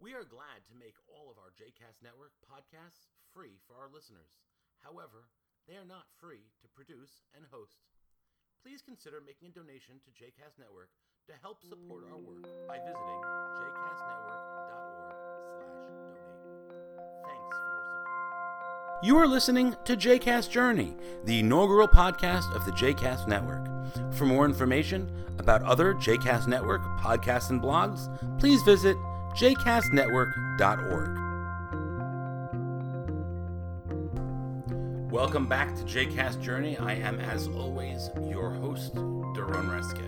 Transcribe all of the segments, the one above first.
We are glad to make all of our JCast Network podcasts free for our listeners. However, they are not free to produce and host. Please consider making a donation to JCast Network to help support our work by visiting jcastnetwork.org/donate. Thanks for your support. You are listening to JCast Journey, the inaugural podcast of the JCast Network. For more information about other JCast Network podcasts and blogs, please visit jcastnetwork.org. Welcome back to JCast Journey. I am, as always, your host, Daron Reske.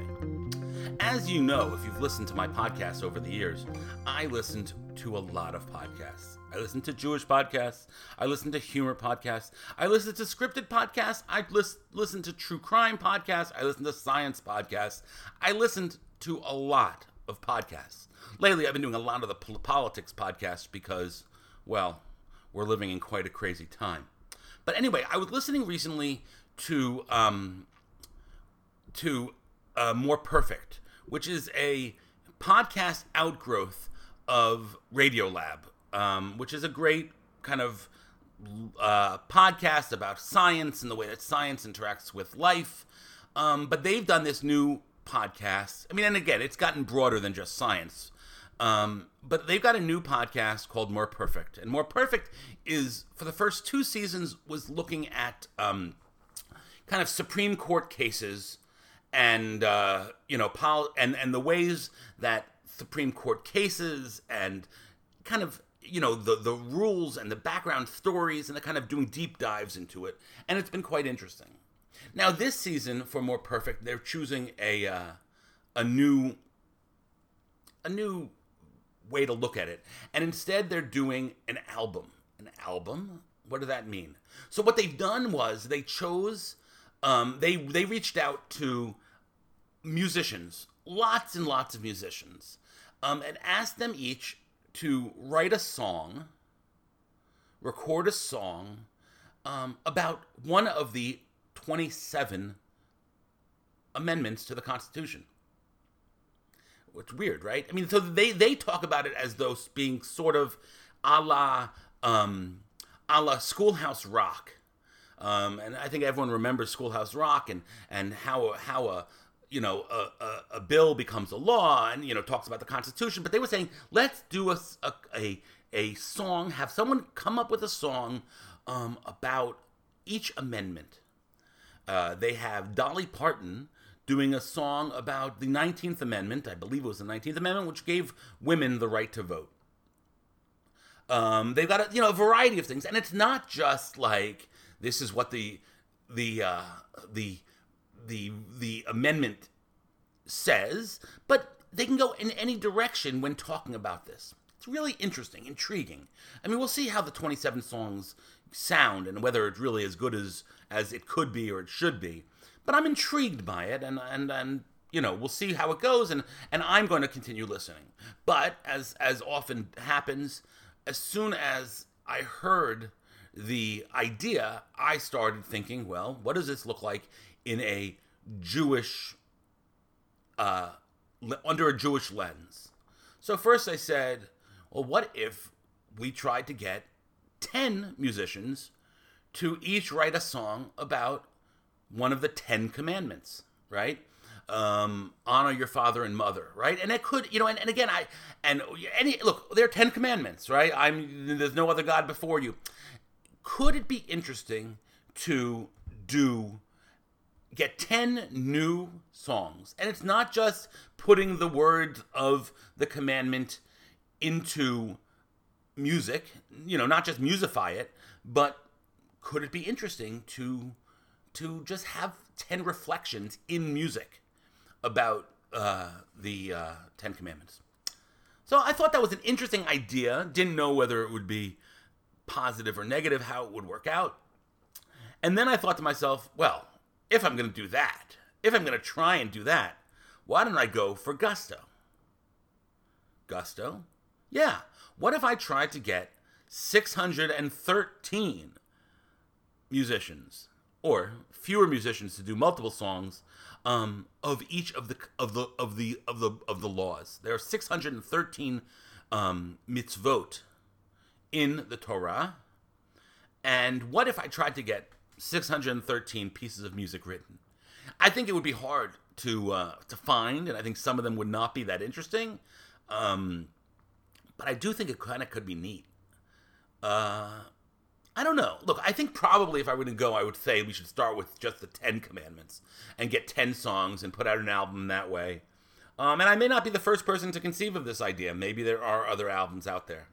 As you know, if you've listened to my podcasts over the years, I listened to a lot of podcasts. I listened to Jewish podcasts. I listened to humor podcasts. I listened to scripted podcasts. I lis- listened to true crime podcasts. I listened to science podcasts. I listened to a lot of podcasts. Lately, I've been doing a lot of the politics podcasts because, well, we're living in quite a crazy time. But anyway, I was listening recently to um, to uh, More Perfect, which is a podcast outgrowth of Radiolab, um, which is a great kind of uh, podcast about science and the way that science interacts with life. Um, but they've done this new podcast. I mean, and again, it's gotten broader than just science. Um, but they've got a new podcast called More Perfect, and More Perfect is for the first two seasons was looking at um, kind of Supreme Court cases and uh, you know pol- and and the ways that Supreme Court cases and kind of you know the the rules and the background stories and the kind of doing deep dives into it, and it's been quite interesting. Now this season for More Perfect, they're choosing a uh, a new a new way to look at it. And instead, they're doing an album. An album? What does that mean? So what they've done was they chose, um, they they reached out to musicians, lots and lots of musicians, um, and asked them each to write a song, record a song um, about one of the 27 amendments to the Constitution. It's weird, right? I mean, so they they talk about it as though being sort of a la um, a la Schoolhouse Rock, um, and I think everyone remembers Schoolhouse Rock and and how how a you know a, a, a, bill becomes a law and you know talks about the Constitution. But they were saying let's do a a a, a song, have someone come up with a song um, about each amendment. Uh, they have Dolly Parton doing a song about the 19th Amendment. I believe it was the 19th Amendment, which gave women the right to vote. Um, they've got a, you know a variety of things, and it's not just like this is what the the uh, the the the amendment says, but they can go in any direction when talking about this. It's really interesting, intriguing. I mean, we'll see how the 27 songs sound and whether it's really as good as as it could be or it should be but I'm intrigued by it, and and and you know we'll see how it goes, and and I'm going to continue listening. But as as often happens, as soon as I heard the idea, I started thinking, well, what does this look like in a Jewish, uh, under a Jewish lens? So first I said, well, what if we tried to get 10 musicians to each write a song about one of the Ten Commandments, right? Um, honor your father and mother, right? And it could, you know, and, and again, I and any look, there are Ten Commandments, right? I'm there's no other God before you. Could it be interesting to do get 10 new songs. And it's not just putting the words of the commandment into music, you know, not just musify it, but could it be interesting to to just have 10 reflections in music about uh, the uh, Ten Commandments. So I thought that was an interesting idea. Didn't know whether it would be positive or negative, how it would work out. And then I thought to myself, well, if I'm going to do that, if I'm going to try and do that, why don't I go for Gusto? Gusto? Yeah. What if I tried to get 613 musicians or fewer musicians to do multiple songs um, of each of the of the of the of the of the laws. There are 613 um, mitzvot in the Torah? And what if I tried to get 613 pieces of music written? I think it would be hard to uh, to find, and I think some of them would not be that interesting. Um, but I do think it kind of could be neat. Uh, I don't know. Look, I think probably if I were to go, I would say we should start with just the Ten Commandments and get 10 songs and put out an album that way. Um, and I may not be the first person to conceive of this idea. Maybe there are other albums out there.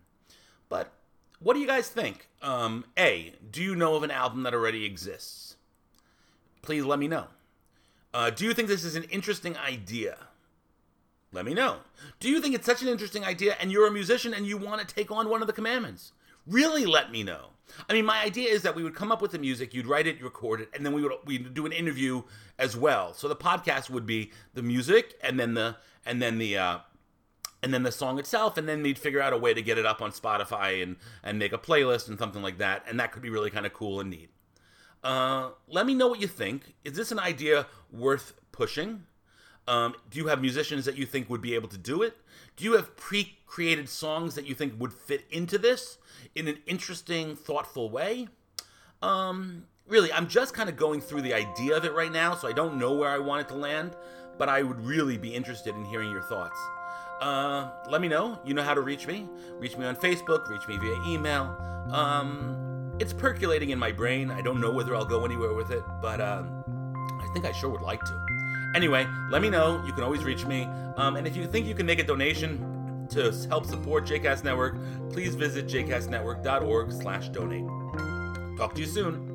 But what do you guys think? Um, a, do you know of an album that already exists? Please let me know. Uh, do you think this is an interesting idea? Let me know. Do you think it's such an interesting idea and you're a musician and you want to take on one of the commandments? Really let me know. I mean, my idea is that we would come up with the music, you'd write it, record it, and then we would we'd do an interview as well. So the podcast would be the music and then the and then the uh, and then the song itself, and then we'd figure out a way to get it up on Spotify and and make a playlist and something like that, and that could be really kind of cool and neat. Uh, let me know what you think. Is this an idea worth pushing? Um, do you have musicians that you think would be able to do it? Do you have pre created songs that you think would fit into this in an interesting, thoughtful way? Um, really, I'm just kind of going through the idea of it right now, so I don't know where I want it to land, but I would really be interested in hearing your thoughts. Uh, let me know. You know how to reach me. Reach me on Facebook, reach me via email. Um, it's percolating in my brain. I don't know whether I'll go anywhere with it, but um, I think I sure would like to. Anyway, let me know. You can always reach me. Um, and if you think you can make a donation to help support JCast Network, please visit jcastnetwork.org slash donate. Talk to you soon.